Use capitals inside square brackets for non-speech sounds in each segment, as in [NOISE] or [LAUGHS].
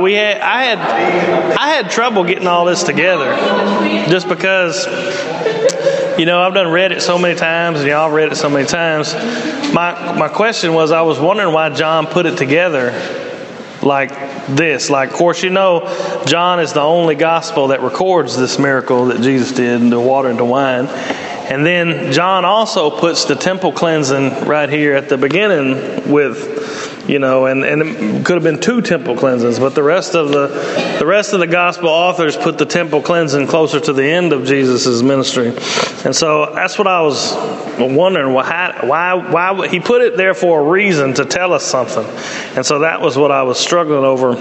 we had, I had, I had trouble getting all this together, just because, you know, I've done read it so many times, and y'all read it so many times. My my question was, I was wondering why John put it together like this. Like, of course, you know, John is the only gospel that records this miracle that Jesus did, the water into wine. And then John also puts the temple cleansing right here at the beginning with, you know, and, and it could have been two temple cleansings, but the rest of the the rest of the gospel authors put the temple cleansing closer to the end of Jesus' ministry. And so that's what I was wondering why why why he put it there for a reason to tell us something. And so that was what I was struggling over.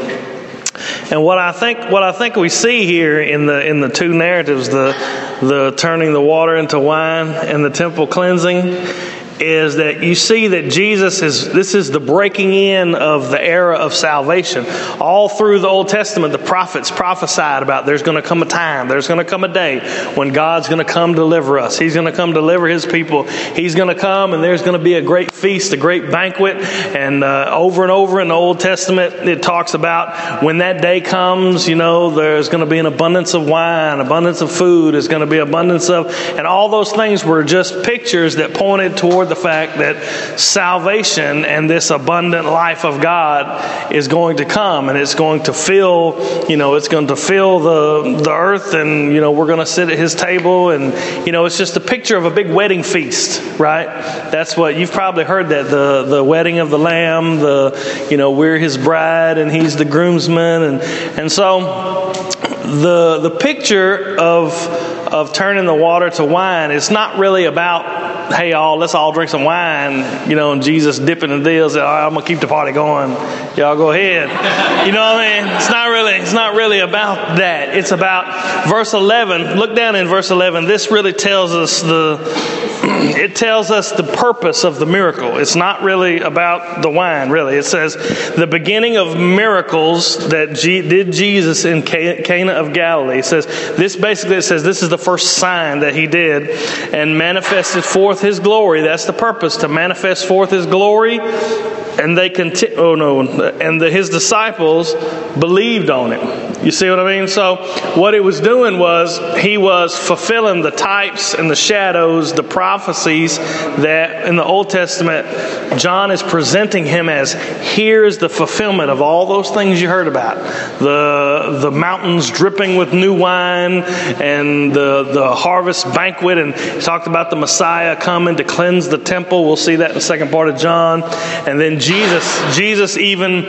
And what I think what I think we see here in the in the two narratives, the the turning the water into wine and the temple cleansing, is that you see that Jesus is, this is the breaking in of the era of salvation. All through the Old Testament, the prophets prophesied about there's going to come a time, there's going to come a day when God's going to come deliver us. He's going to come deliver His people. He's going to come and there's going to be a great feast, a great banquet. And uh, over and over in the Old Testament, it talks about when that day comes, you know, there's going to be an abundance of wine, abundance of food, there's going to be abundance of, and all those things were just pictures that pointed toward the fact that salvation and this abundant life of God is going to come and it's going to fill, you know, it's going to fill the, the earth and, you know, we're going to sit at his table and, you know, it's just a picture of a big wedding feast, right? That's what you've probably heard that the, the wedding of the lamb, the, you know, we're his bride and he's the groomsman. And, and so the, the picture of, of turning the water to wine it's not really about hey, all let's all drink some wine, you know, and Jesus dipping the deals. Right, I'm gonna keep the party going. Y'all go ahead. You know what I mean? It's not really, it's not really about that. It's about verse 11. Look down in verse 11. This really tells us the, [CLEARS THROAT] it tells us the purpose of the miracle. It's not really about the wine, really. It says the beginning of miracles that G- did Jesus in Cana of Galilee. It says this basically. It says this is the first sign that he did and manifested forth his glory. That's the purpose, to manifest forth his glory. And they continue, oh no, and the, his disciples believed on it. You see what I mean? So, what he was doing was he was fulfilling the types and the shadows, the prophecies that in the Old Testament, John is presenting him as here's the fulfillment of all those things you heard about the, the mountains dripping with new wine and the, the harvest banquet. And talked about the Messiah coming to cleanse the temple. We'll see that in the second part of John. And then Jesus, Jesus even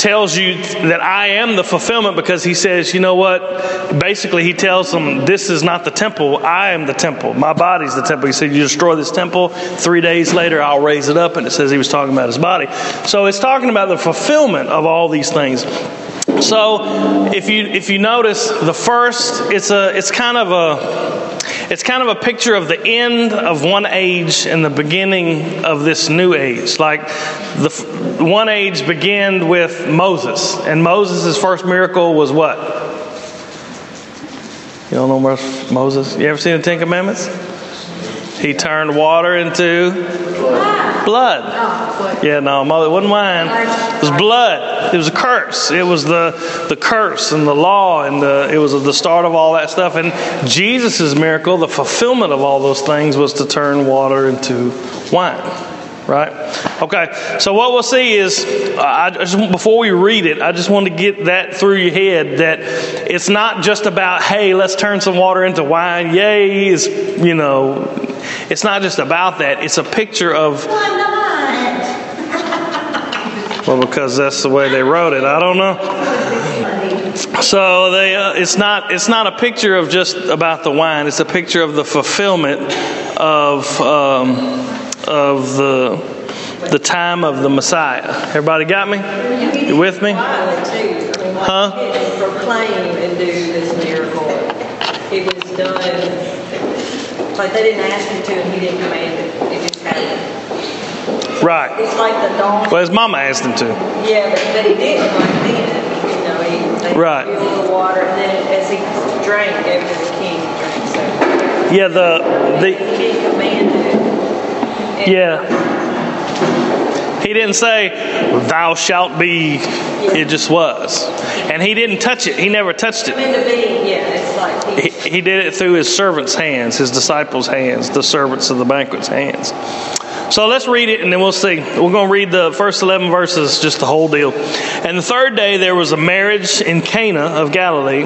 tells you that I am the fulfillment because he says, you know what? Basically, he tells them, this is not the temple. I am the temple. My body's the temple. He said, you destroy this temple. Three days later, I'll raise it up. And it says he was talking about his body. So it's talking about the fulfillment of all these things. So if you if you notice the first, it's a it's kind of a it's kind of a picture of the end of one age and the beginning of this new age. Like the one age began with Moses, and Moses' first miracle was what? You don't know Moses? You ever seen the Ten Commandments? He turned water into blood. Yeah, no, mother, it wasn't wine. It was blood. It was a curse. It was the, the curse and the law, and the, it was the start of all that stuff. And Jesus' miracle, the fulfillment of all those things, was to turn water into wine right? Okay, so what we'll see is, I just, before we read it, I just want to get that through your head that it's not just about, hey, let's turn some water into wine. Yay, is you know, it's not just about that. It's a picture of. Well, because that's the way they wrote it. I don't know. So they, uh, it's not it's not a picture of just about the wine. It's a picture of the fulfillment of um, of the the time of the Messiah. Everybody got me? You with me? Huh? Proclaim and do this miracle. It was done. Like they didn't ask him to, and he didn't command it. It just happened. Right. It's like the dawn. Well, his mama asked him to. Yeah, but, but he didn't like then. You know, he Right. the water, and then as he drank, gave it to the king to drink. So Yeah, the he the didn't command it. Yeah. He didn't say, Thou shalt be. It just was. And he didn't touch it. He never touched it. being, yeah, like, He, he- he did it through his servants' hands, his disciples' hands, the servants of the banquet's hands. So let's read it and then we'll see. We're going to read the first 11 verses, just the whole deal. And the third day there was a marriage in Cana of Galilee.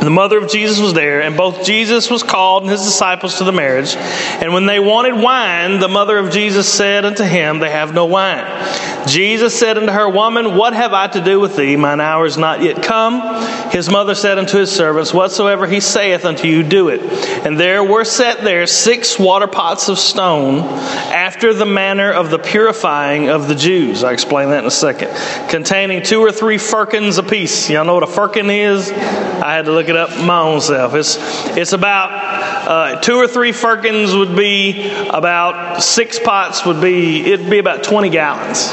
The mother of Jesus was there, and both Jesus was called and his disciples to the marriage. And when they wanted wine, the mother of Jesus said unto him, They have no wine. Jesus said unto her, Woman, what have I to do with thee? Mine hour is not yet come. His mother said unto his servants, Whatsoever he saith unto you, do it. And there were set there six water pots of stone, after the manner of the purifying of the Jews. I explain that in a second. Containing two or three firkins apiece. Y'all know what a firkin is? I had to look it up my own self. It's it's about uh, two or three firkins would be about six pots would be it'd be about twenty gallons.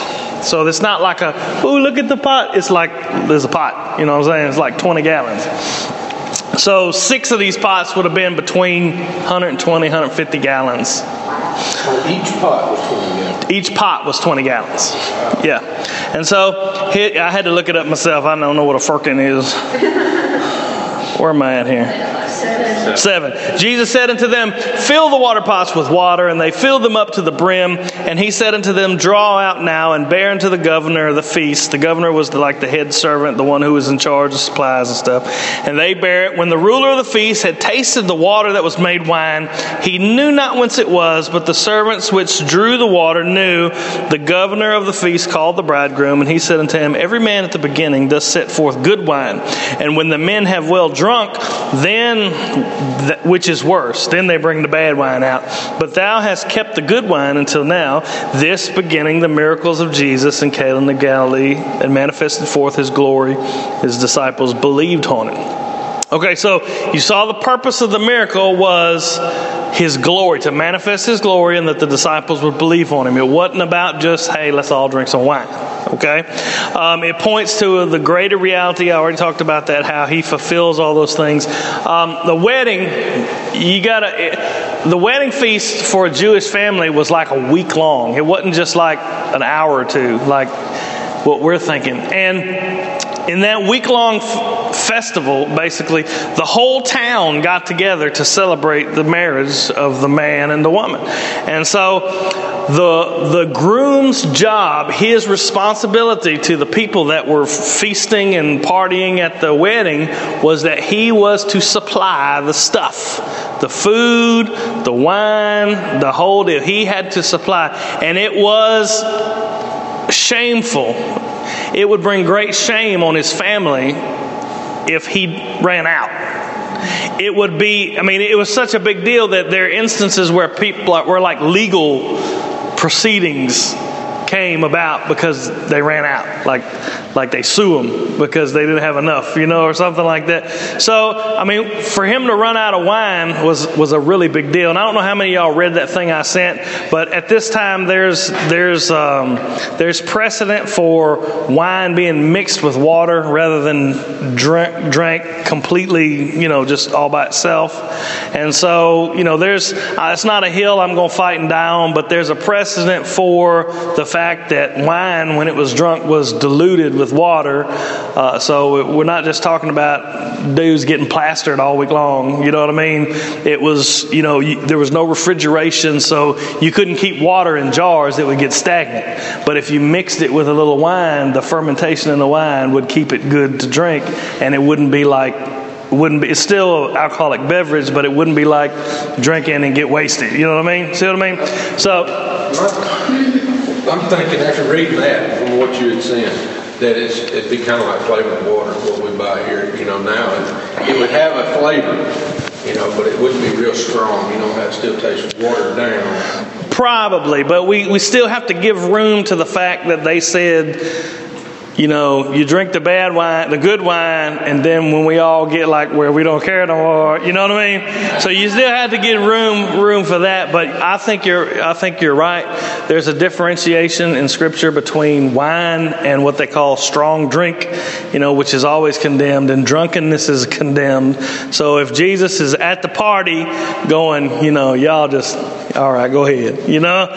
So it's not like a oh look at the pot. It's like there's a pot. You know what I'm saying? It's like twenty gallons. So six of these pots would have been between 120, 150 gallons. So each pot was 20 gallons. Each pot was 20 gallons. Yeah. And so I had to look it up myself. I don't know what a firkin is. [LAUGHS] Where am I at here? Seven. Jesus said unto them, Fill the water pots with water, and they filled them up to the brim. And he said unto them, Draw out now and bear unto the governor of the feast. The governor was like the head servant, the one who was in charge of supplies and stuff. And they bear it. When the ruler of the feast had tasted the water that was made wine, he knew not whence it was, but the servants which drew the water knew. The governor of the feast called the bridegroom, and he said unto him, Every man at the beginning does set forth good wine, and when the men have well drunk, then th- which is worse, then they bring the bad wine out. But thou hast kept the good wine until now. This beginning the miracles of Jesus in Cana of Galilee, and manifested forth his glory. His disciples believed on it. Okay, so you saw the purpose of the miracle was his glory, to manifest his glory, and that the disciples would believe on him. It wasn't about just, hey, let's all drink some wine. Okay? Um, it points to the greater reality. I already talked about that, how he fulfills all those things. Um, the wedding, you gotta, the wedding feast for a Jewish family was like a week long. It wasn't just like an hour or two, like what we're thinking. And in that week long f- festival, basically, the whole town got together to celebrate the marriage of the man and the woman. And so the, the groom's job, his responsibility to the people that were feasting and partying at the wedding was that he was to supply the stuff the food, the wine, the whole deal. He had to supply. And it was shameful. It would bring great shame on his family if he ran out. It would be, I mean, it was such a big deal that there are instances where people were like legal proceedings came about because they ran out, like like they sue them because they didn't have enough, you know, or something like that. So, I mean, for him to run out of wine was was a really big deal. And I don't know how many y'all read that thing I sent, but at this time there's there's um, there's precedent for wine being mixed with water rather than drink drank completely, you know, just all by itself. And so, you know, there's uh, it's not a hill I'm going to fight and die on, but there's a precedent for the fact that wine, when it was drunk, was diluted with water. Uh, so we're not just talking about dudes getting plastered all week long. You know what I mean? It was, you know, you, there was no refrigeration, so you couldn't keep water in jars; it would get stagnant. But if you mixed it with a little wine, the fermentation in the wine would keep it good to drink, and it wouldn't be like wouldn't be it's still an alcoholic beverage but it wouldn't be like drinking and get wasted you know what i mean see what i mean so I'm thinking after reading that from what you had said, that it's, it'd be kind of like flavored water, what we buy here, you know, now. It- It would have a flavor, you know, but it wouldn't be real strong, you know, how it still tastes watered down. Probably, but we, we still have to give room to the fact that they said, you know, you drink the bad wine, the good wine, and then when we all get like where we don't care no more, you know what I mean? So you still have to get room room for that. But I think you're I think you're right. There's a differentiation in Scripture between wine and what they call strong drink, you know, which is always condemned, and drunkenness is condemned. So if Jesus is at the party going, you know, y'all just All right, go ahead. You know,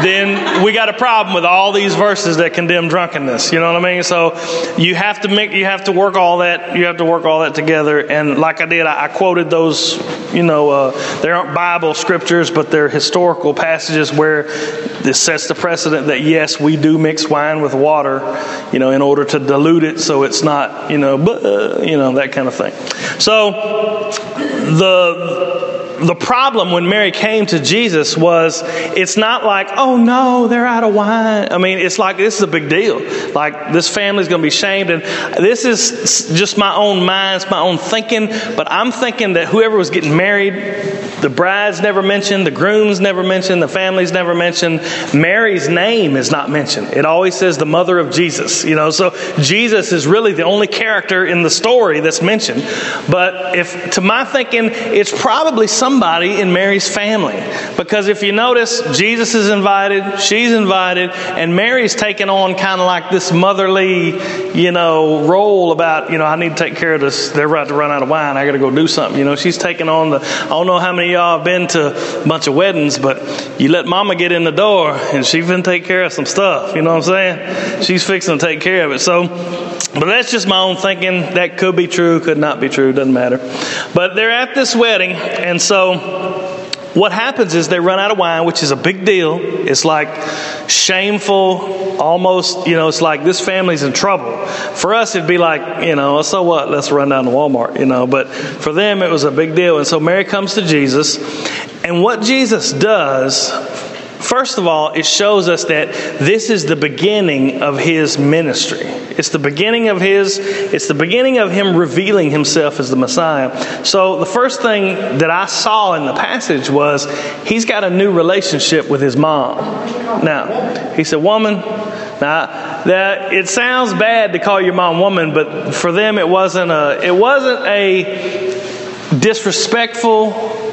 then we got a problem with all these verses that condemn drunkenness. You know what I mean? So you have to make, you have to work all that, you have to work all that together. And like I did, I, I quoted those. You know, uh, they aren't Bible scriptures, but they're historical passages where this sets the precedent that yes, we do mix wine with water. You know, in order to dilute it so it's not, you know, uh, you know that kind of thing. So the the problem when Mary came to Jesus was it's not like, oh no, they're out of wine. I mean, it's like this is a big deal. Like this family's going to be shamed. And this is just my own mind, it's my own thinking. But I'm thinking that whoever was getting married, the bride's never mentioned, the groom's never mentioned, the family's never mentioned. Mary's name is not mentioned. It always says the mother of Jesus, you know. So Jesus is really the only character in the story that's mentioned. But if, to my thinking, it's probably some somebody in Mary's family. Because if you notice, Jesus is invited, she's invited, and Mary's taken on kind of like this motherly, you know, role about, you know, I need to take care of this. They're about to run out of wine. I got to go do something. You know, she's taking on the, I don't know how many of y'all have been to a bunch of weddings, but you let mama get in the door and she's to take care of some stuff. You know what I'm saying? She's fixing to take care of it. So, but that's just my own thinking. That could be true, could not be true, doesn't matter. But they're at this wedding, and so so, what happens is they run out of wine, which is a big deal. It's like shameful, almost, you know, it's like this family's in trouble. For us, it'd be like, you know, so what? Let's run down to Walmart, you know. But for them, it was a big deal. And so Mary comes to Jesus, and what Jesus does First of all, it shows us that this is the beginning of his ministry. It's the beginning of his, it's the beginning of him revealing himself as the Messiah. So the first thing that I saw in the passage was he's got a new relationship with his mom. Now, he said, Woman, now that it sounds bad to call your mom woman, but for them it wasn't a it wasn't a disrespectful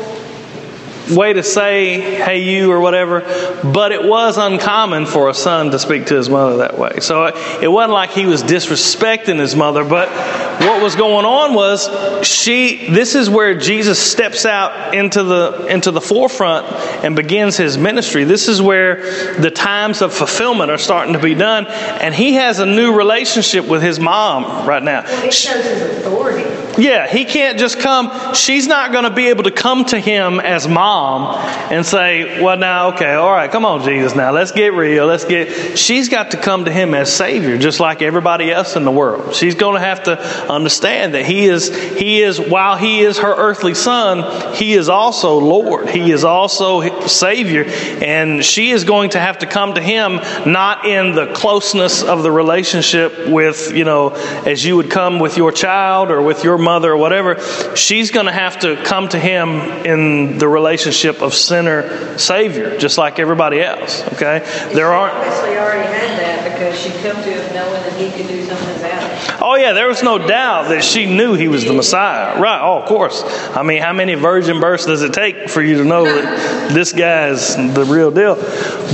way to say, hey, you, or whatever, but it was uncommon for a son to speak to his mother that way. So uh, it wasn't like he was disrespecting his mother, but what was going on was she, this is where Jesus steps out into the, into the forefront and begins his ministry. This is where the times of fulfillment are starting to be done, and he has a new relationship with his mom right now. Well, it shows his authority. Yeah, he can't just come. She's not going to be able to come to him as mom and say, Well, now, okay, all right, come on, Jesus, now let's get real. Let's get. She's got to come to him as Savior, just like everybody else in the world. She's going to have to understand that he is, he is, while he is her earthly son, he is also Lord. He is also Savior. And she is going to have to come to him not in the closeness of the relationship with, you know, as you would come with your child or with your mother or whatever, she's going to have to come to him in the relationship of sinner savior, just like everybody else. Okay, there aren't. Obviously, already had that because she come to him knowing that he could do something about it. Oh yeah, there was no doubt that she knew he was the Messiah. Right? Oh, of course. I mean, how many virgin births does it take for you to know that this guy is the real deal?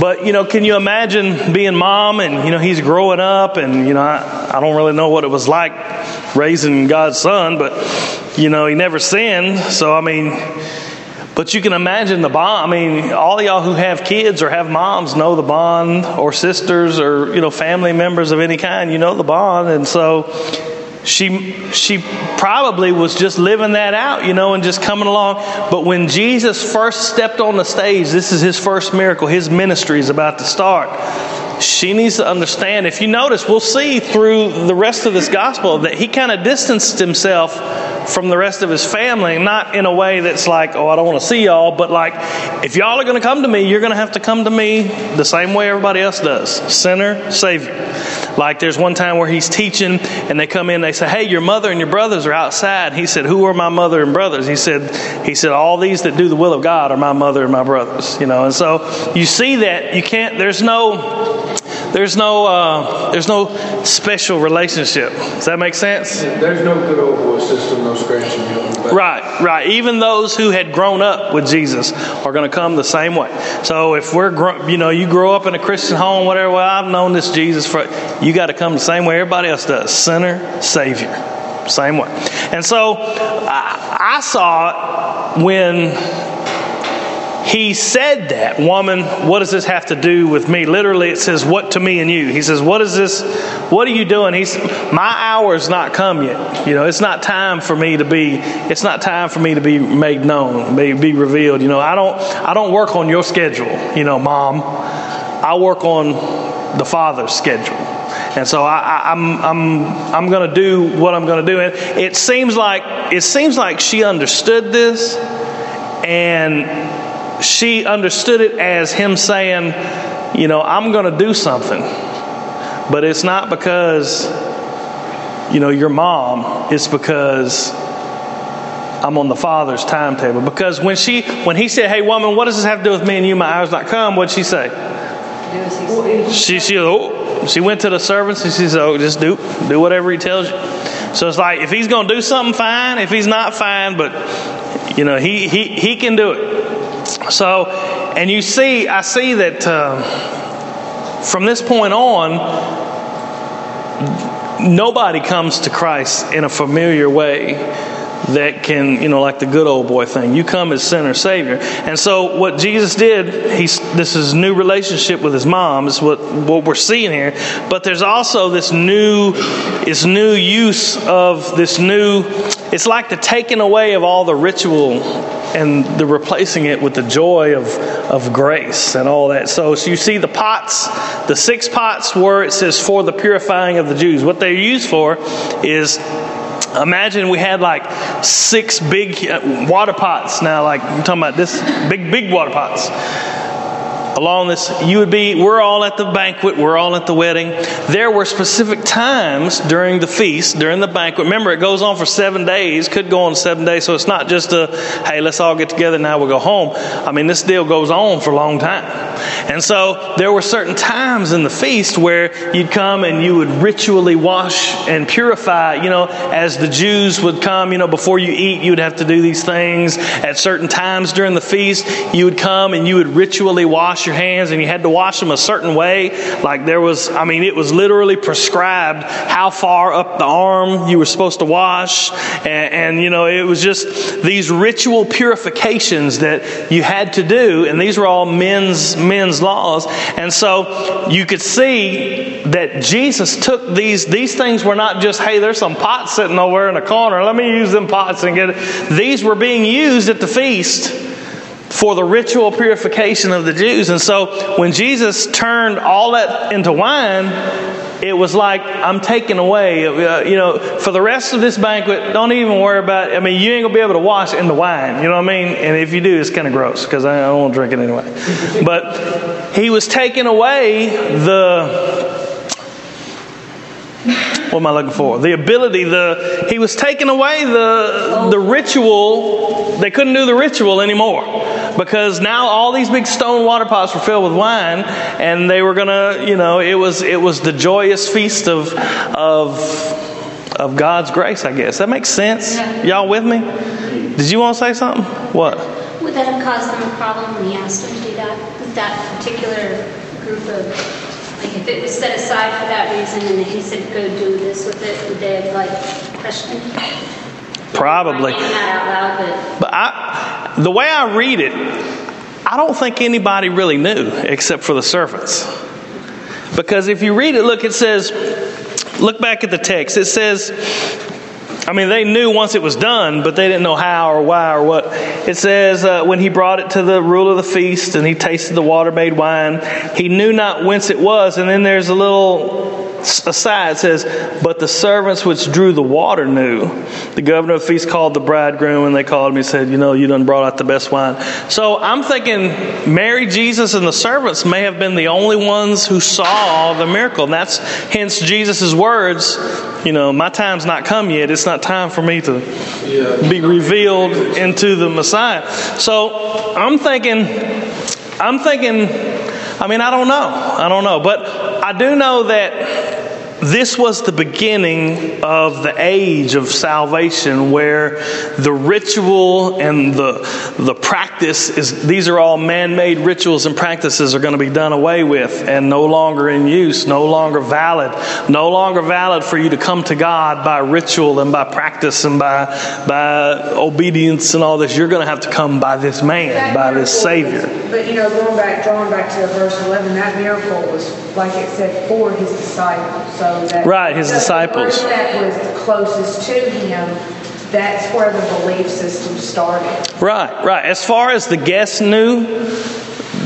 But you know, can you imagine being mom and you know he's growing up and you know I, I don't really know what it was like raising God's son, but you know, he never sinned. So, I mean, but you can imagine the bond. I mean, all y'all who have kids or have moms know the bond, or sisters, or you know, family members of any kind. You know the bond, and so she she probably was just living that out, you know, and just coming along. But when Jesus first stepped on the stage, this is his first miracle. His ministry is about to start she needs to understand. If you notice, we'll see through the rest of this gospel that he kind of distanced himself from the rest of his family, not in a way that's like, oh, I don't want to see y'all, but like, if y'all are going to come to me, you're going to have to come to me the same way everybody else does sinner, Savior. Like, there's one time where he's teaching, and they come in, they say, hey, your mother and your brothers are outside. He said, who are my mother and brothers? He said, he said, all these that do the will of God are my mother and my brothers, you know, and so you see that you can't, there's no, there's no, uh, there's no special relationship. Does that make sense? There's no good old boy system, no scratching you Right, right. Even those who had grown up with Jesus are going to come the same way. So if we're, you know, you grow up in a Christian home, whatever. Well, I've known this Jesus for. You got to come the same way everybody else does. Sinner, Savior, same way. And so I, I saw it when he said that, woman, what does this have to do with me? Literally, it says, what to me and you? He says, what is this? What are you doing? He's, my hour's not come yet. You know, it's not time for me to be, it's not time for me to be made known, be, be revealed. You know, I don't, I don't work on your schedule, you know, mom. I work on the Father's schedule. And so I, I'm, I'm, I'm going to do what I'm going to do. And it seems like, it seems like she understood this and she understood it as him saying, you know, I'm going to do something. But it's not because, you know, your mom, it's because I'm on the father's timetable. Because when she when he said, Hey woman, what does this have to do with me and you? My hour's not come, what'd she say? She she oh, she went to the servants and she said, Oh, just do do whatever he tells you. So it's like if he's gonna do something fine, if he's not fine, but you know, he, he, he can do it. So, and you see, I see that uh, from this point on, nobody comes to Christ in a familiar way that can, you know, like the good old boy thing. You come as sinner savior. And so what Jesus did, he's this is new relationship with his mom, is what, what we're seeing here. But there's also this new this new use of this new it's like the taking away of all the ritual and the replacing it with the joy of, of grace and all that. So, so you see the pots, the six pots where it says for the purifying of the Jews. What they're used for is imagine we had like six big uh, water pots now like i'm talking about this big big water pots along this you would be we're all at the banquet we're all at the wedding. There were specific times during the feast during the banquet. Remember it goes on for seven days could go on seven days so it's not just a hey let's all get together now we'll go home. I mean this deal goes on for a long time and so there were certain times in the feast where you'd come and you would ritually wash and purify you know as the jews would come you know before you eat you would have to do these things at certain times during the feast you would come and you would ritually wash your hands and you had to wash them a certain way. Like there was, I mean, it was literally prescribed how far up the arm you were supposed to wash. And, and, you know, it was just these ritual purifications that you had to do. And these were all men's, men's laws. And so you could see that Jesus took these, these things were not just, hey, there's some pots sitting over in a corner. Let me use them pots and get it. These were being used at the feast for the ritual purification of the Jews. And so when Jesus turned all that into wine, it was like, I'm taking away, uh, you know, for the rest of this banquet, don't even worry about, I mean, you ain't going to be able to wash in the wine, you know what I mean? And if you do, it's kind of gross because I, I to drink it anyway. but he was taking away the, what am I looking for? The ability, the he was taking away the the ritual. They couldn't do the ritual anymore because now all these big stone water pots were filled with wine, and they were gonna, you know, it was it was the joyous feast of of of God's grace. I guess that makes sense. Y'all with me? Did you want to say something? What? Would that have caused them a problem when he asked them to do that with that particular group of like if it was set aside for that reason and he said go do this with it, would they have like questioned? Probably. Loud, but, but I, the way I read it, I don't think anybody really knew except for the servants. Because if you read it, look, it says, look back at the text. It says, I mean, they knew once it was done, but they didn't know how or why or what. It says, uh, when he brought it to the ruler of the feast and he tasted the water made wine, he knew not whence it was. And then there's a little aside says, But the servants which drew the water knew. The governor of the feast called the bridegroom, and they called him and said, You know, you done brought out the best wine. So I'm thinking Mary, Jesus, and the servants may have been the only ones who saw the miracle. And that's hence Jesus' words, you know, my time's not come yet. It's not time for me to be revealed into the Messiah. So I'm thinking, I'm thinking, I mean, I don't know. I don't know. But I do know that this was the beginning of the age of salvation where the ritual and the, the practice is these are all man-made rituals and practices are going to be done away with and no longer in use no longer valid no longer valid for you to come to god by ritual and by practice and by by obedience and all this. You're going to have to come by this man by this savior. But you know, going back, drawing back to verse 11, that miracle was, like it said, for his disciples. So that Right, his the- the disciples. that was closest to him, that's where the belief system started. Right, right. As far as the guests knew,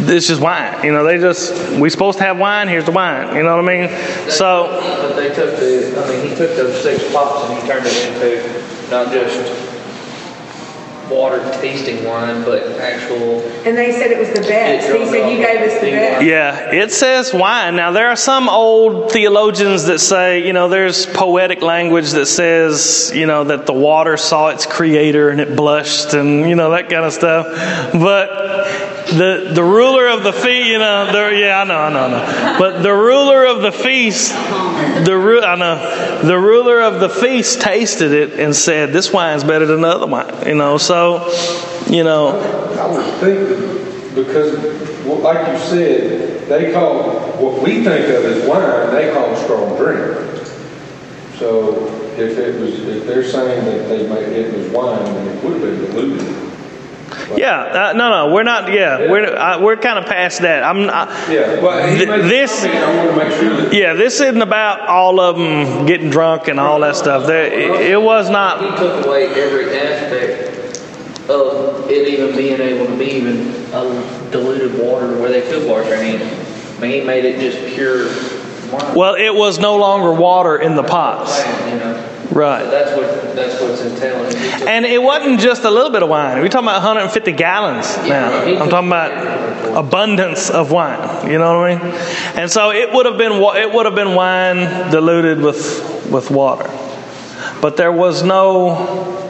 this is wine. You know, they just we supposed to have wine. Here's the wine. You know what I mean? So But they took the, I mean, he took those six pots and he turned it into not just water tasting wine, but actual. And they said it was the best. He said, you gave us the best. yeah, it says wine. Now there are some old theologians that say, you know, there's poetic language that says, you know, that the water saw its creator and it blushed and you know that kind of stuff. But the the ruler of the feast, you know, the, yeah, I know, I know, I know. But the ruler of the feast, the ru- I know, the ruler of the feast tasted it and said, "This wine's better than the other wine." You know, so you know, I would think because, well, like you said, they call, what we think of as wine, they call strong drink. So if it was, if they're saying that they made, it was wine, then it would have been diluted. Yeah, uh, no, no, we're not. Yeah, we're uh, we're kind of past that. I'm. I, Yeah, well, Th- this- comment, I want to make sure yeah, this isn't about all of them getting drunk and all that stuff. There, it, it was He not. took away every aspect of it even being able to be even a diluted water where they could wash their hands. I mean, he made it just pure wine. Well, it was no longer water in the pots. You know, Right. that's what that's what's entailing. And it wasn't just a little bit of wine. We're talking about 150 gallons now. I'm talking about abundance of wine. You know what I mean? And so it would have been wa- it would have been wine diluted with with water, but there was no.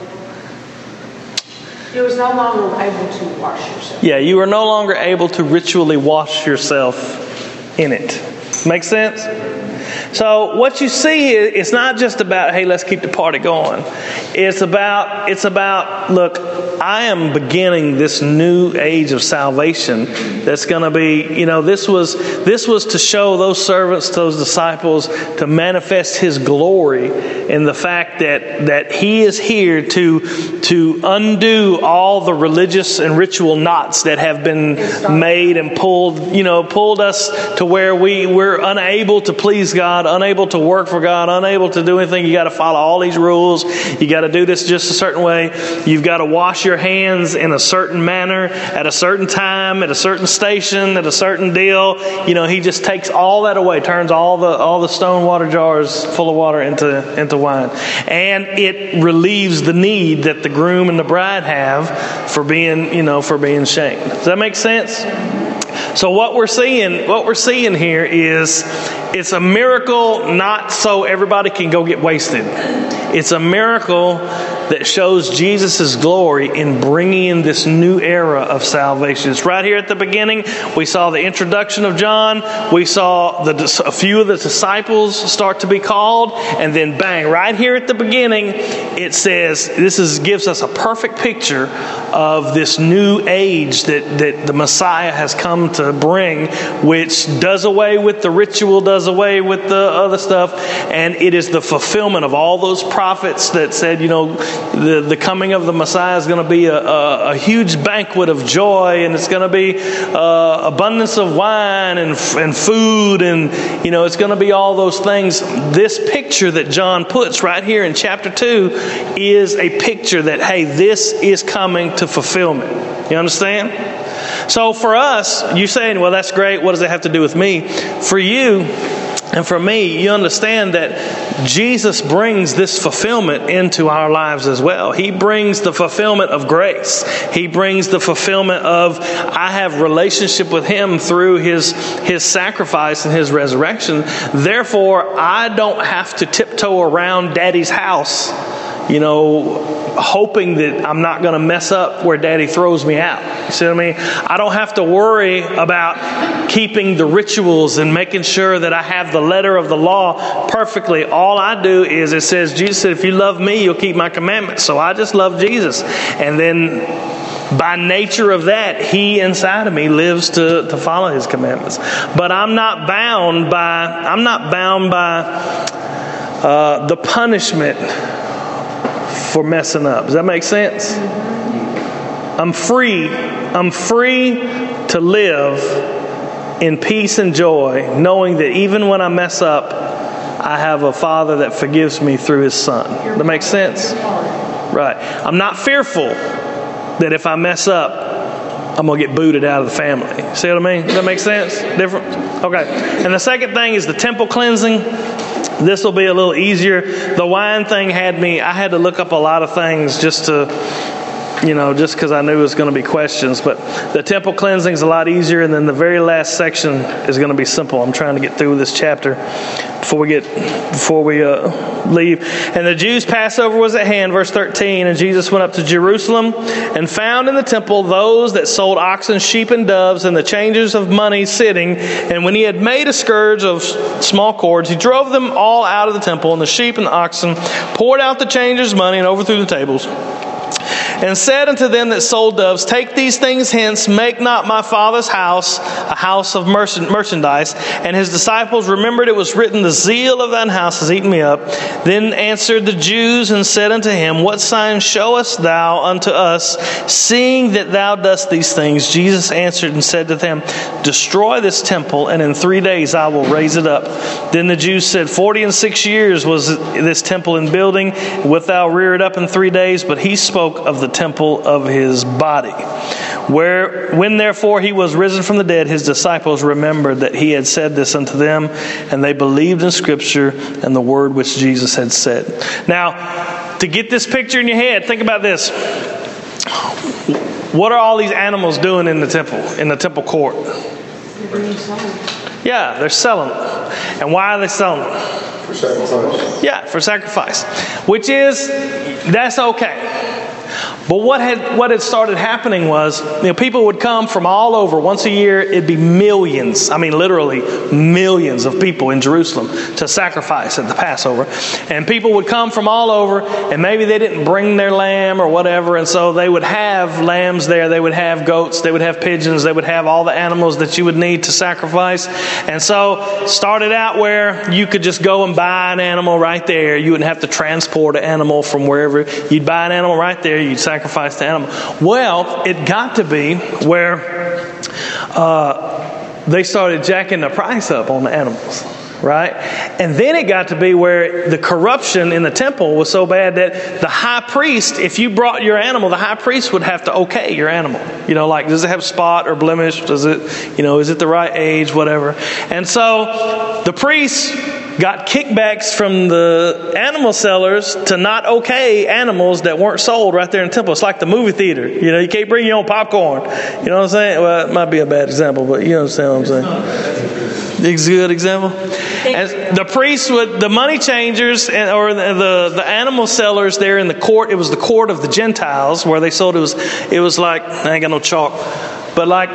You was no longer able to wash yourself. Yeah, you were no longer able to ritually wash yourself in it. Make sense? So what you see here, it's not just about hey, let's keep the party going. It's about it's about look, I am beginning this new age of salvation that's going to be, you know, this was this was to show those servants, those disciples to manifest his glory in the fact that that he is here to to undo all the religious and ritual knots that have been made and pulled, you know, pulled us to where we we're unable to please God, unable to work for God, unable to do anything. You got to follow all these rules. You got to do this just a certain way. You've got to wash your hands in a certain manner at a certain time, at a certain station, at a certain deal. You know, he just takes all that away, turns all the all the stone water jars full of water into into wine, and it relieves the need that the groom and the bride have for being you know for being shamed. Does that make sense? So what we're seeing, what we're seeing here is it's a miracle not so everybody can go get wasted. It's a miracle that shows Jesus' glory in bringing in this new era of salvation. It's right here at the beginning. We saw the introduction of John. We saw the, a few of the disciples start to be called, and then bang, right here at the beginning, it says this is gives us a perfect picture of this new age that, that the Messiah has come to bring, which does away with the ritual, does away with the other stuff, and it is the fulfillment of all those prophets that said, you know, the, the coming of the Messiah is going to be a, a, a huge banquet of joy, and it's going to be uh, abundance of wine and, and food, and, you know, it's going to be all those things. This picture that John puts right here in chapter 2 is a picture that, hey, this is coming to fulfillment. You understand? So for us, you saying, well, that's great. What does it have to do with me? For you and for me, you understand that Jesus brings this fulfillment into our lives as well. He brings the fulfillment of grace. He brings the fulfillment of I have relationship with him through his his sacrifice and his resurrection. Therefore, I don't have to tiptoe around daddy's house you know, hoping that I'm not going to mess up where daddy throws me out. You see what I mean? I don't have to worry about keeping the rituals and making sure that I have the letter of the law perfectly. All I do is it says, Jesus said, if you love me, you'll keep my commandments. So I just love Jesus. And then by nature of that, he inside of me lives to, to follow his commandments. But I'm not bound by, I'm not bound by uh, the punishment for messing up. Does that make sense? I'm free. I'm free to live in peace and joy, knowing that even when I mess up, I have a Father that forgives me through His Son. That makes sense? Right. I'm not fearful that if I mess up, I'm going to get booted out of the family. See what I mean? Does that make sense? Different? Okay. And the second thing is the temple cleansing. This will be a little easier. The wine thing had me, I had to look up a lot of things just to, you know, just because I knew it was going to be questions. But the temple cleansing is a lot easier. And then the very last section is going to be simple. I'm trying to get through this chapter before we get, before we uh, leave. And the Jews' Passover was at hand, verse 13. And Jesus went up to Jerusalem and found in the temple those that sold oxen, sheep, and doves, and the changers of money sitting. And when he had made a scourge of small cords, he drove them all out of the temple, and the sheep and the oxen poured out the changers' money and overthrew the tables and said unto them that sold doves, Take these things hence, make not my father's house a house of merchandise. And his disciples remembered it was written, The zeal of thine house has eaten me up. Then answered the Jews and said unto him, What sign showest thou unto us, seeing that thou dost these things? Jesus answered and said to them, Destroy this temple, and in three days I will raise it up. Then the Jews said, Forty and six years was this temple in building, wilt thou rear it up in three days? But he spoke of the temple of his body. Where, when therefore he was risen from the dead, his disciples remembered that he had said this unto them, and they believed in Scripture and the word which Jesus had said. Now, to get this picture in your head, think about this. What are all these animals doing in the temple, in the temple court? Yeah, they're selling them. And why are they selling them? For sacrifice. Yeah, for sacrifice. Which is, that's okay. But what had what had started happening was, you know, people would come from all over. Once a year, it'd be millions. I mean, literally millions of people in Jerusalem to sacrifice at the Passover, and people would come from all over. And maybe they didn't bring their lamb or whatever, and so they would have lambs there. They would have goats. They would have pigeons. They would have all the animals that you would need to sacrifice. And so, started out where you could just go and buy an animal right there. You wouldn't have to transport an animal from wherever. You'd buy an animal right there. You'd sacrifice the animal. Well, it got to be where uh, they started jacking the price up on the animals right? And then it got to be where the corruption in the temple was so bad that the high priest, if you brought your animal, the high priest would have to okay your animal. You know, like, does it have spot or blemish? Does it, you know, is it the right age, whatever? And so the priest got kickbacks from the animal sellers to not okay animals that weren't sold right there in the temple. It's like the movie theater. You know, you can't bring your own popcorn. You know what I'm saying? Well, it might be a bad example, but you understand what I'm saying. It's a good example. And the priests would, the money changers, and, or the, the, the animal sellers there in the court. It was the court of the Gentiles where they sold. It was it was like I ain't got no chalk but like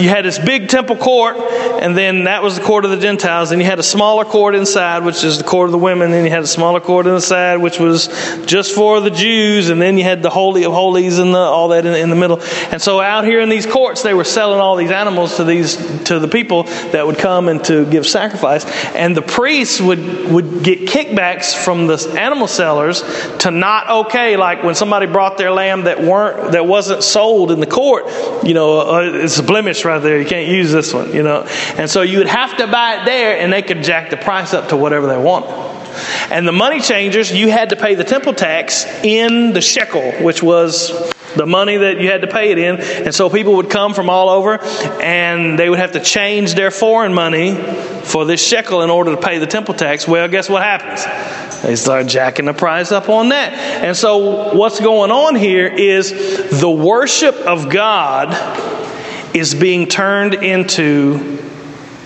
you had this big temple court, and then that was the court of the Gentiles. And you had a smaller court inside, which is the court of the women. Then you had a smaller court inside, which was just for the Jews. And then you had the holy of holies and the, all that in, in the middle. And so out here in these courts, they were selling all these animals to these to the people that would come and to give sacrifice. And the priests would would get kickbacks from the animal sellers to not okay, like when somebody brought their lamb that weren't that wasn't sold in the court, you know it's a blemish right there. You can't use this one, you know. And so you would have to buy it there, and they could jack the price up to whatever they want. And the money changers, you had to pay the temple tax in the shekel, which was the money that you had to pay it in. And so people would come from all over and they would have to change their foreign money for this shekel in order to pay the temple tax. Well, guess what happens? They start jacking the price up on that. And so what's going on here is the worship of God is being turned into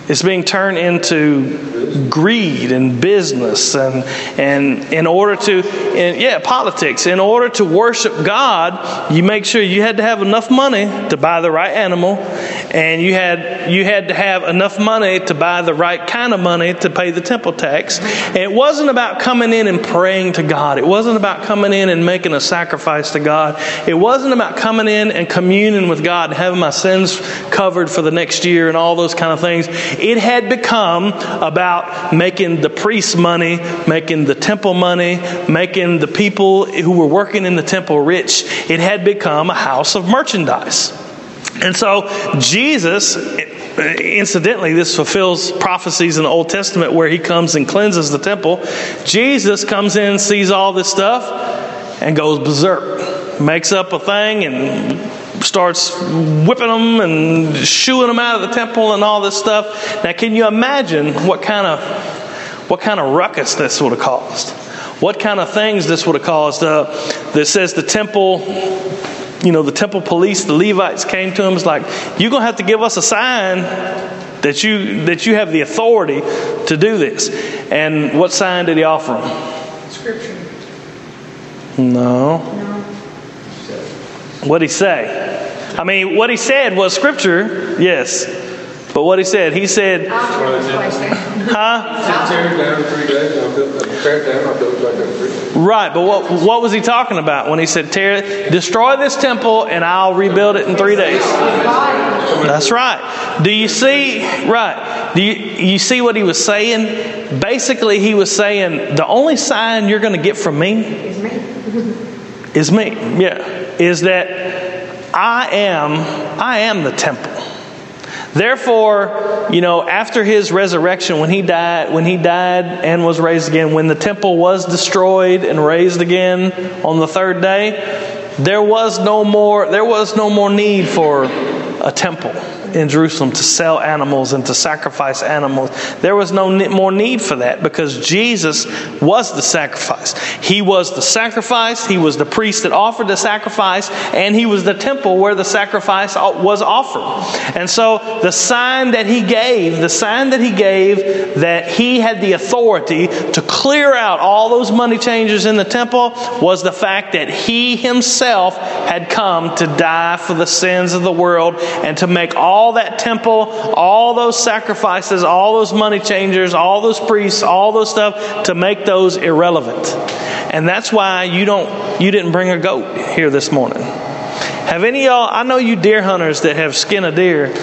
It's being turned into greed and business and and in order to and yeah politics. In order to worship God you make sure you had to have enough money to buy the right animal and you had you had to have enough money to buy the right kind of money to pay the temple tax and it wasn't about coming in and praying to God it wasn't about coming in and making a sacrifice to God it wasn't about coming in and communing with God and having my sins covered for the next year and all those kind of things it had become about making the priest money, making the temple money, making the people who were working in the temple rich. It had become a house of merchandise. And so Jesus, incidentally, this fulfills prophecies in the Old Testament where he comes and cleanses the temple. Jesus comes in, sees all this stuff, and goes berserk. Makes up a thing and starts whipping them and shooing them out of the temple and all this stuff. Now, can you imagine what kind of what kind of ruckus this would have caused? What kind of things this would have caused? Uh, that says the temple, you know, the temple police, the Levites came to him. It's like you're gonna have to give us a sign that you that you have the authority to do this. And what sign did he offer them? Scripture. No. No. What did he say? I mean, what he said was scripture, yes. But what he said, he said, huh? Tear it down in three days, I'll build, tear it down, I'll build it back up in three days. Right, but what, what was he talking about when he said, tear, destroy this temple and I'll rebuild it in three days? That's right. Do you see, right, do you, you see what he was saying? Basically, he was saying, the only sign you're going to get from me Is me. [LAUGHS] is me. Yeah. Is that I am I am the temple. Therefore, you know, after his resurrection, when he died, when he died and was raised again, when the temple was destroyed and raised again on the third day, there was no more there was no more need for a temple in Jerusalem to sell animals and to sacrifice animals. There was no more need for that because Jesus was the sacrifice. He was the sacrifice, He was the priest that offered the sacrifice, and He was the temple where the sacrifice uh, was offered. And so the sign that He gave, the sign that He gave that He had the authority to clear out all those money changers in the temple was the fact that He Himself had come to die for the sins of the world and to make all that temple, all those sacrifices, all those money changers, all those priests, all those stuff to make those irrelevant. And that's why you don't you didn't bring a goat here this morning. Have any y'all I know you deer hunters that have skinned a deer.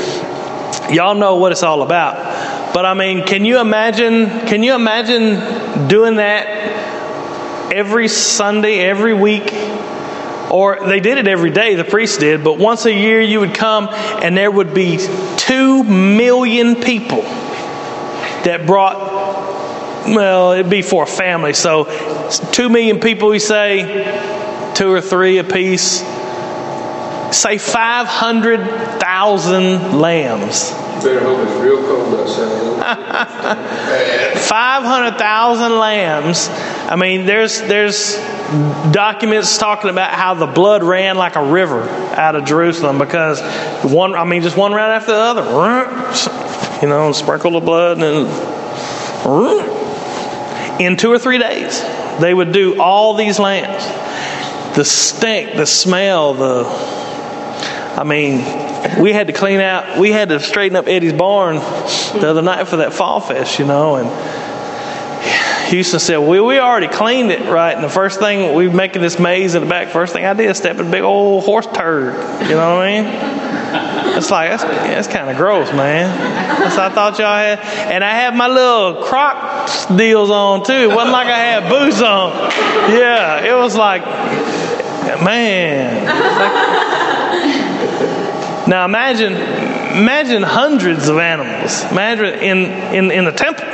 Y'all know what it's all about. But I mean, can you imagine can you imagine doing that every Sunday, every week? Or they did it every day, the priests did, but once a year you would come and there would be two million people that brought, well, it'd be for a family. So two million people, we say, two or three apiece. Say 500,000 lambs. Better hope it's real cold outside. [LAUGHS] 500,000 lambs. I mean, there's there's documents talking about how the blood ran like a river out of Jerusalem because one, I mean, just one right after the other. You know, sprinkle the blood and then, in two or three days they would do all these lambs. The stink, the smell, the I mean, we had to clean out, we had to straighten up Eddie's barn the other night for that fall fest, you know, and Houston said, well, we already cleaned it, right? And the first thing, we were making this maze in the back. First thing I did step in a big old horse turd. You know what I mean? It's like, that's, yeah, that's kind of gross, man. That's I thought y'all had. And I had my little croc deals on, too. It wasn't like I had boots on. Yeah, it was like, man. Now imagine, imagine hundreds of animals. Imagine in, in, in the temple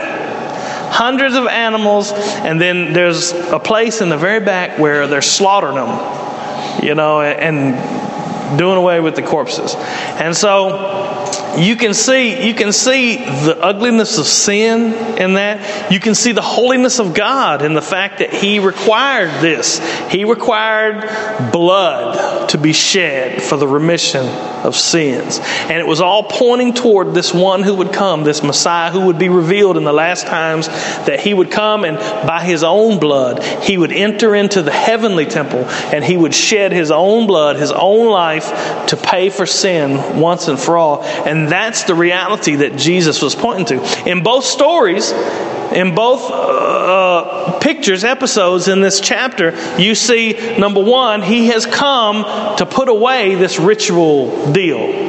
hundreds of animals, and then there's a place in the very back where they're slaughtering them, you know, and doing away with the corpses. And so you can see you can see the ugliness of sin in that. You can see the holiness of God in the fact that He required this. He required blood to be shed for the remission of sins, and it was all pointing toward this one who would come, this Messiah who would be revealed in the last times. That He would come and by His own blood He would enter into the heavenly temple and He would shed His own blood, His own life to pay for sin once and for all. And that's the reality that Jesus was pointing to. In both stories, in both uh, pictures, episodes in this chapter, you see number one, he has come to put away this ritual deal.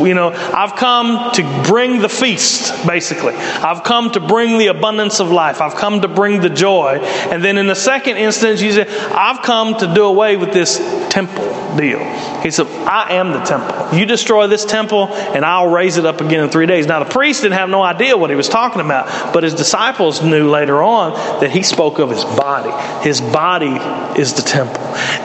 You know, I've come to bring the feast, basically. I've come to bring the abundance of life. I've come to bring the joy. And then in the second instance, you said, I've come to do away with this temple deal. He said, I am the temple. You destroy this temple, and I'll raise it up again in three days. Now, the priest didn't have no idea what he was talking about, but his disciples knew later on that he spoke of his body. His body is the temple.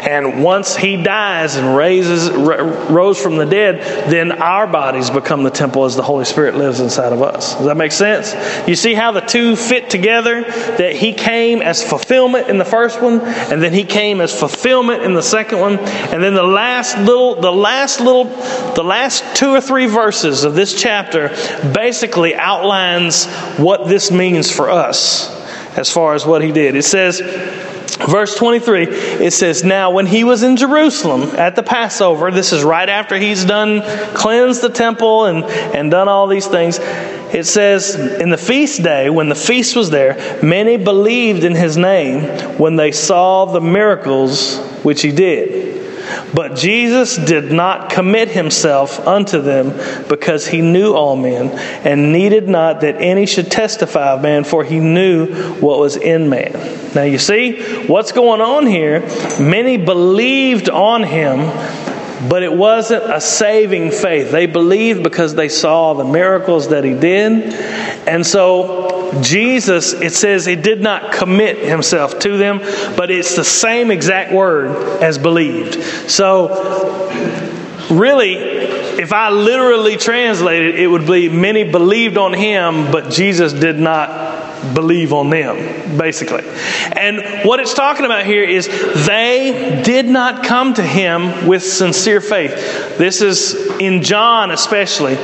And once he dies and raises, rose from the dead, then our bodies become the temple as the Holy Spirit lives inside of us. Does that make sense? You see how the two fit together? That he came as fulfillment in the first one, and then he came as fulfillment in the second one, and then the last little, the last little, the last two or three verses of this chapter basically outlines what this means for us as far as what he did. It says, Verse 23, it says, Now when he was in Jerusalem at the Passover, this is right after he's done cleansed the temple and, and done all these things. It says, In the feast day, when the feast was there, many believed in his name when they saw the miracles which he did. But Jesus did not commit himself unto them because he knew all men and needed not that any should testify of man, for he knew what was in man. Now you see what's going on here. Many believed on him, but it wasn't a saving faith. They believed because they saw the miracles that he did. And so Jesus, it says he did not commit himself to them, but it's the same exact word as believed. So, really, if I literally translate it, it would be many believed on him, but Jesus did not believe on them, basically. And what it's talking about here is they did not come to him with sincere faith. This is in John, especially.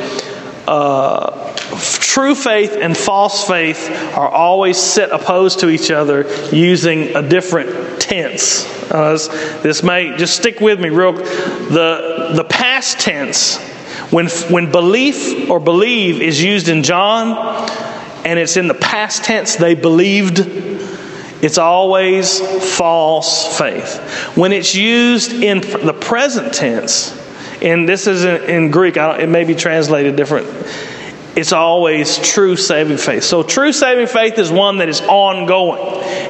Uh, true faith and false faith are always set opposed to each other using a different tense. Uh, this, this may just stick with me real. The the past tense when when belief or believe is used in John and it's in the past tense they believed it's always false faith. When it's used in the present tense, and this is in, in Greek, it may be translated different it's always true saving faith. So, true saving faith is one that is ongoing.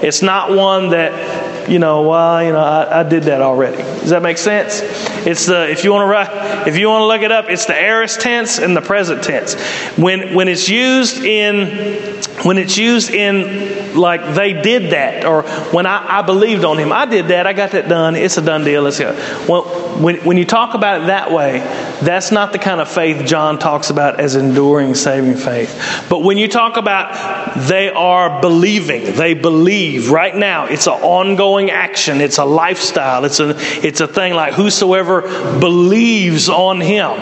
It's not one that, you know, well, you know, I, I did that already. Does that make sense? It's the if you want to write, if you want to look it up, it's the aorist tense and the present tense. When when it's used in when it's used in like they did that or when I, I believed on him, I did that, I got that done. It's a done deal. Let's go. Well, when when you talk about it that way, that's not the kind of faith John talks about as enduring saving faith. But when you talk about they are believing, they believe right now. It's an ongoing action. It's a lifestyle. It's a it's a thing like whosoever believes on him,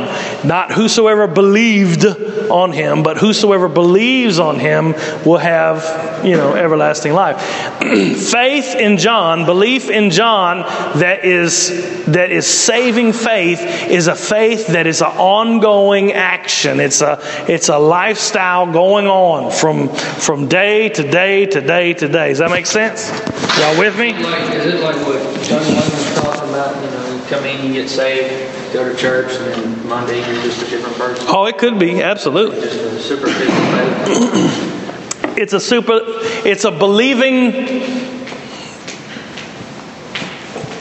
not whosoever believed on him, but whosoever believes on him will have, you know, everlasting life. [CLEARS THROAT] faith in John, belief in John that is that is saving faith is a faith that is an ongoing action. It's a it's a lifestyle going on from from day to day to day to day. Does that make sense? Y'all with me? Like, is it like what John was talking about? You know, you come in, you get saved, go to church, and then Monday you're just a different person. Oh, it could be absolutely. Just a superficial faith. It's a super. It's a believing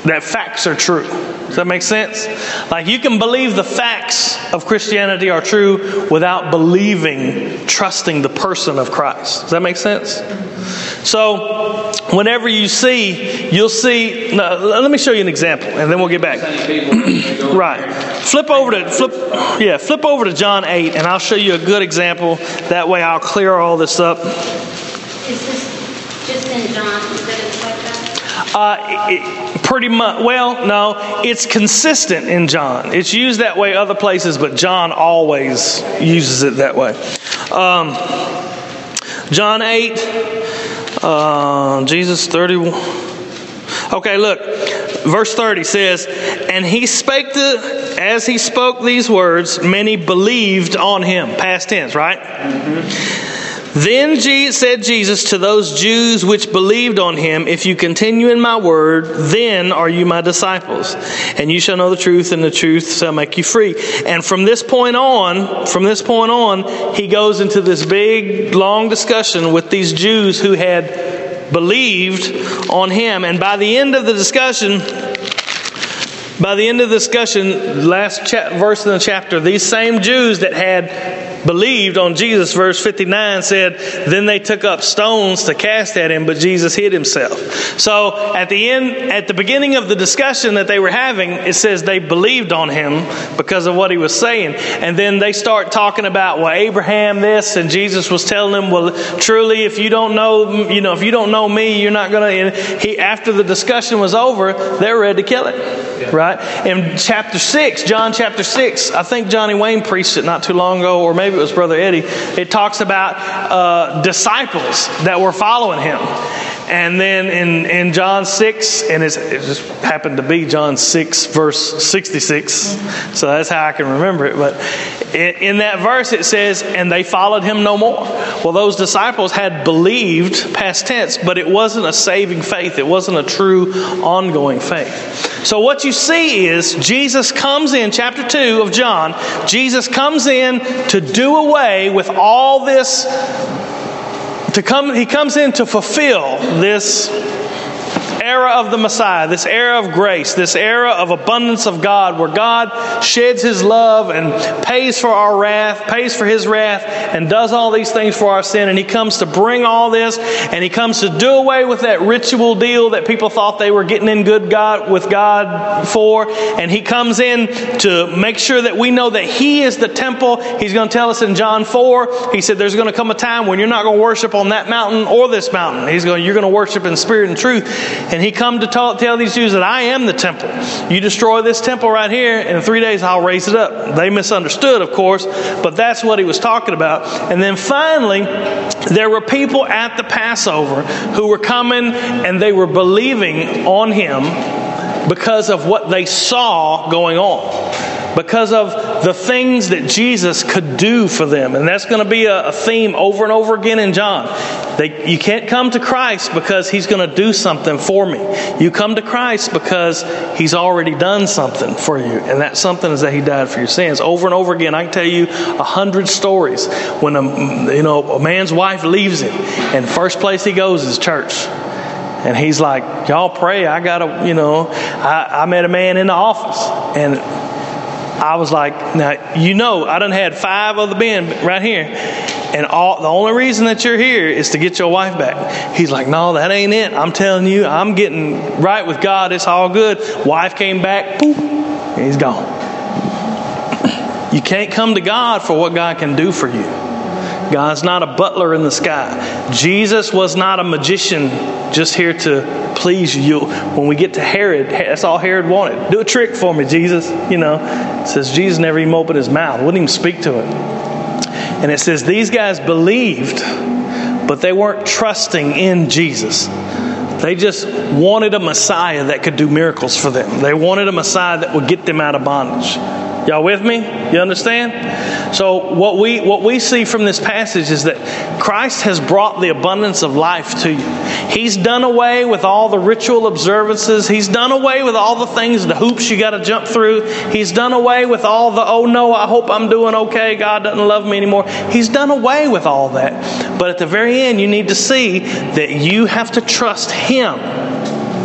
that facts are true. Does that make sense? Like you can believe the facts of Christianity are true without believing, trusting the person of Christ. Does that make sense? So, whenever you see, you'll see. No, let me show you an example, and then we'll get back. Same people going Right. Flip over to flip. Yeah, flip over to John eight, and I'll show you a good example. That way, I'll clear all this up. Is this just in John, is it like that? Uh, it, pretty much. Well, no, it's consistent in John. It's used that way other places, but John always uses it that way. Um, John eight, uh, Jesus thirty. Okay, look, verse thirty says, "And he spake the as he spoke these words, many believed on him." Past tense, right? Then said Jesus to those Jews which believed on him, If you continue in my word, then are you my disciples. And you shall know the truth, and the truth shall make you free. And from this point on, from this point on, he goes into this big, long discussion with these Jews who had believed on him. And by the end of the discussion, by the end of the discussion, last cha- verse in the chapter, these same Jews that had believed on Jesus, verse 59 said, Then they took up stones to cast at him, but Jesus hid himself. So at the end, at the beginning of the discussion that they were having, it says they believed on him because of what he was saying. And then they start talking about, well, Abraham this, and Jesus was telling them, well, truly, if you don't know, you know, if you don't know me, you're not going to. He, after the discussion was over, they're ready to kill it. Right? In chapter 6, John chapter 6, I think Johnny Wayne preached it not too long ago, or maybe it was Brother Eddie. It talks about uh, disciples that were following him. And then in, in John 6, and it just happened to be John 6, verse 66. So that's how I can remember it. But in that verse, it says, And they followed him no more. Well, those disciples had believed, past tense, but it wasn't a saving faith. It wasn't a true ongoing faith. So what you see is Jesus comes in, chapter 2 of John, Jesus comes in to do away with all this to come he comes in to fulfill this era of the Messiah, this era of grace, this era of abundance of God, where God sheds His love and pays for our wrath, pays for His wrath, and does all these things for our sin. And He comes to bring all this, and He comes to do away with that ritual deal that people thought they were getting in good God with God for. And He comes in to make sure that we know that He is the temple. He's going to tell us in John 4, He said, There's going to come a time when you're not going to worship on that mountain or this mountain. He's going, You're going to worship in spirit and truth. And he come to tell, tell these Jews that I am the temple. You destroy this temple right here, and in three days I'll raise it up. They misunderstood, of course, but that's what he was talking about. And then finally, there were people at the Passover who were coming and they were believing on him because of what they saw going on because of the things that Jesus could do for them. And that's going to be a, a theme over and over again in John. You can't come to Christ because he's going to do something for me. You come to Christ because he's already done something for you. And that something is that he died for your sins. Over and over again, I can tell you a hundred stories when a, you know, a man's wife leaves him and first place he goes is church. And he's like, y'all pray. I got to, you know, I, I met a man in the office and I was like, now you know, I done had five other men right here, and all the only reason that you're here is to get your wife back. He's like, no, that ain't it. I'm telling you, I'm getting right with God. It's all good. Wife came back, poof, and he's gone. You can't come to God for what God can do for you. God's not a butler in the sky. Jesus was not a magician just here to please you. When we get to Herod, that's all Herod wanted. Do a trick for me, Jesus. You know, it says Jesus never even opened his mouth, wouldn't even speak to it. And it says these guys believed, but they weren't trusting in Jesus. They just wanted a Messiah that could do miracles for them. They wanted a Messiah that would get them out of bondage. Y'all with me? You understand? So what we what we see from this passage is that Christ has brought the abundance of life to you. He's done away with all the ritual observances. He's done away with all the things, the hoops you got to jump through. He's done away with all the oh no, I hope I'm doing okay. God doesn't love me anymore. He's done away with all that. But at the very end, you need to see that you have to trust Him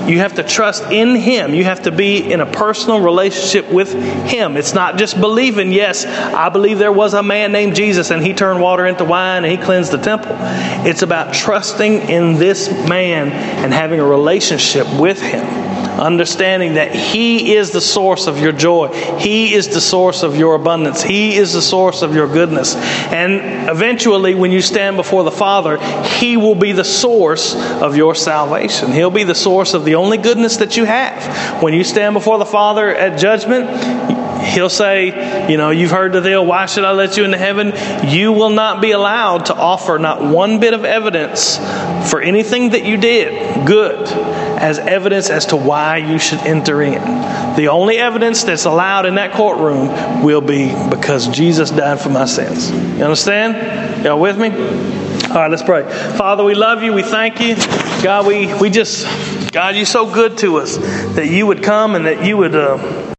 You have to trust in Him. You have to be in a personal relationship with Him. It's not just believing, yes, I believe there was a man named Jesus and he turned water into wine and he cleansed the temple. It's about trusting in this man and having a relationship with Him understanding that He is the source of your joy. He is the source of your abundance. He is the source of your goodness. And eventually, when you stand before the Father, He will be the source of your salvation. He'll be the source of the only goodness that you have. When you stand before the Father at judgment, He'll say, You know, you've heard the deal, why should I let you into heaven? You will not be allowed to offer not one bit of evidence for anything that you did good as evidence as to why you should enter in. The only evidence that's allowed in that courtroom will be because Jesus died for my sins. You understand? Y'all with me? All right, let's pray. Father, we love you. We thank you. God, we, we just, God, you're so good to us that you would come and that you would. Uh,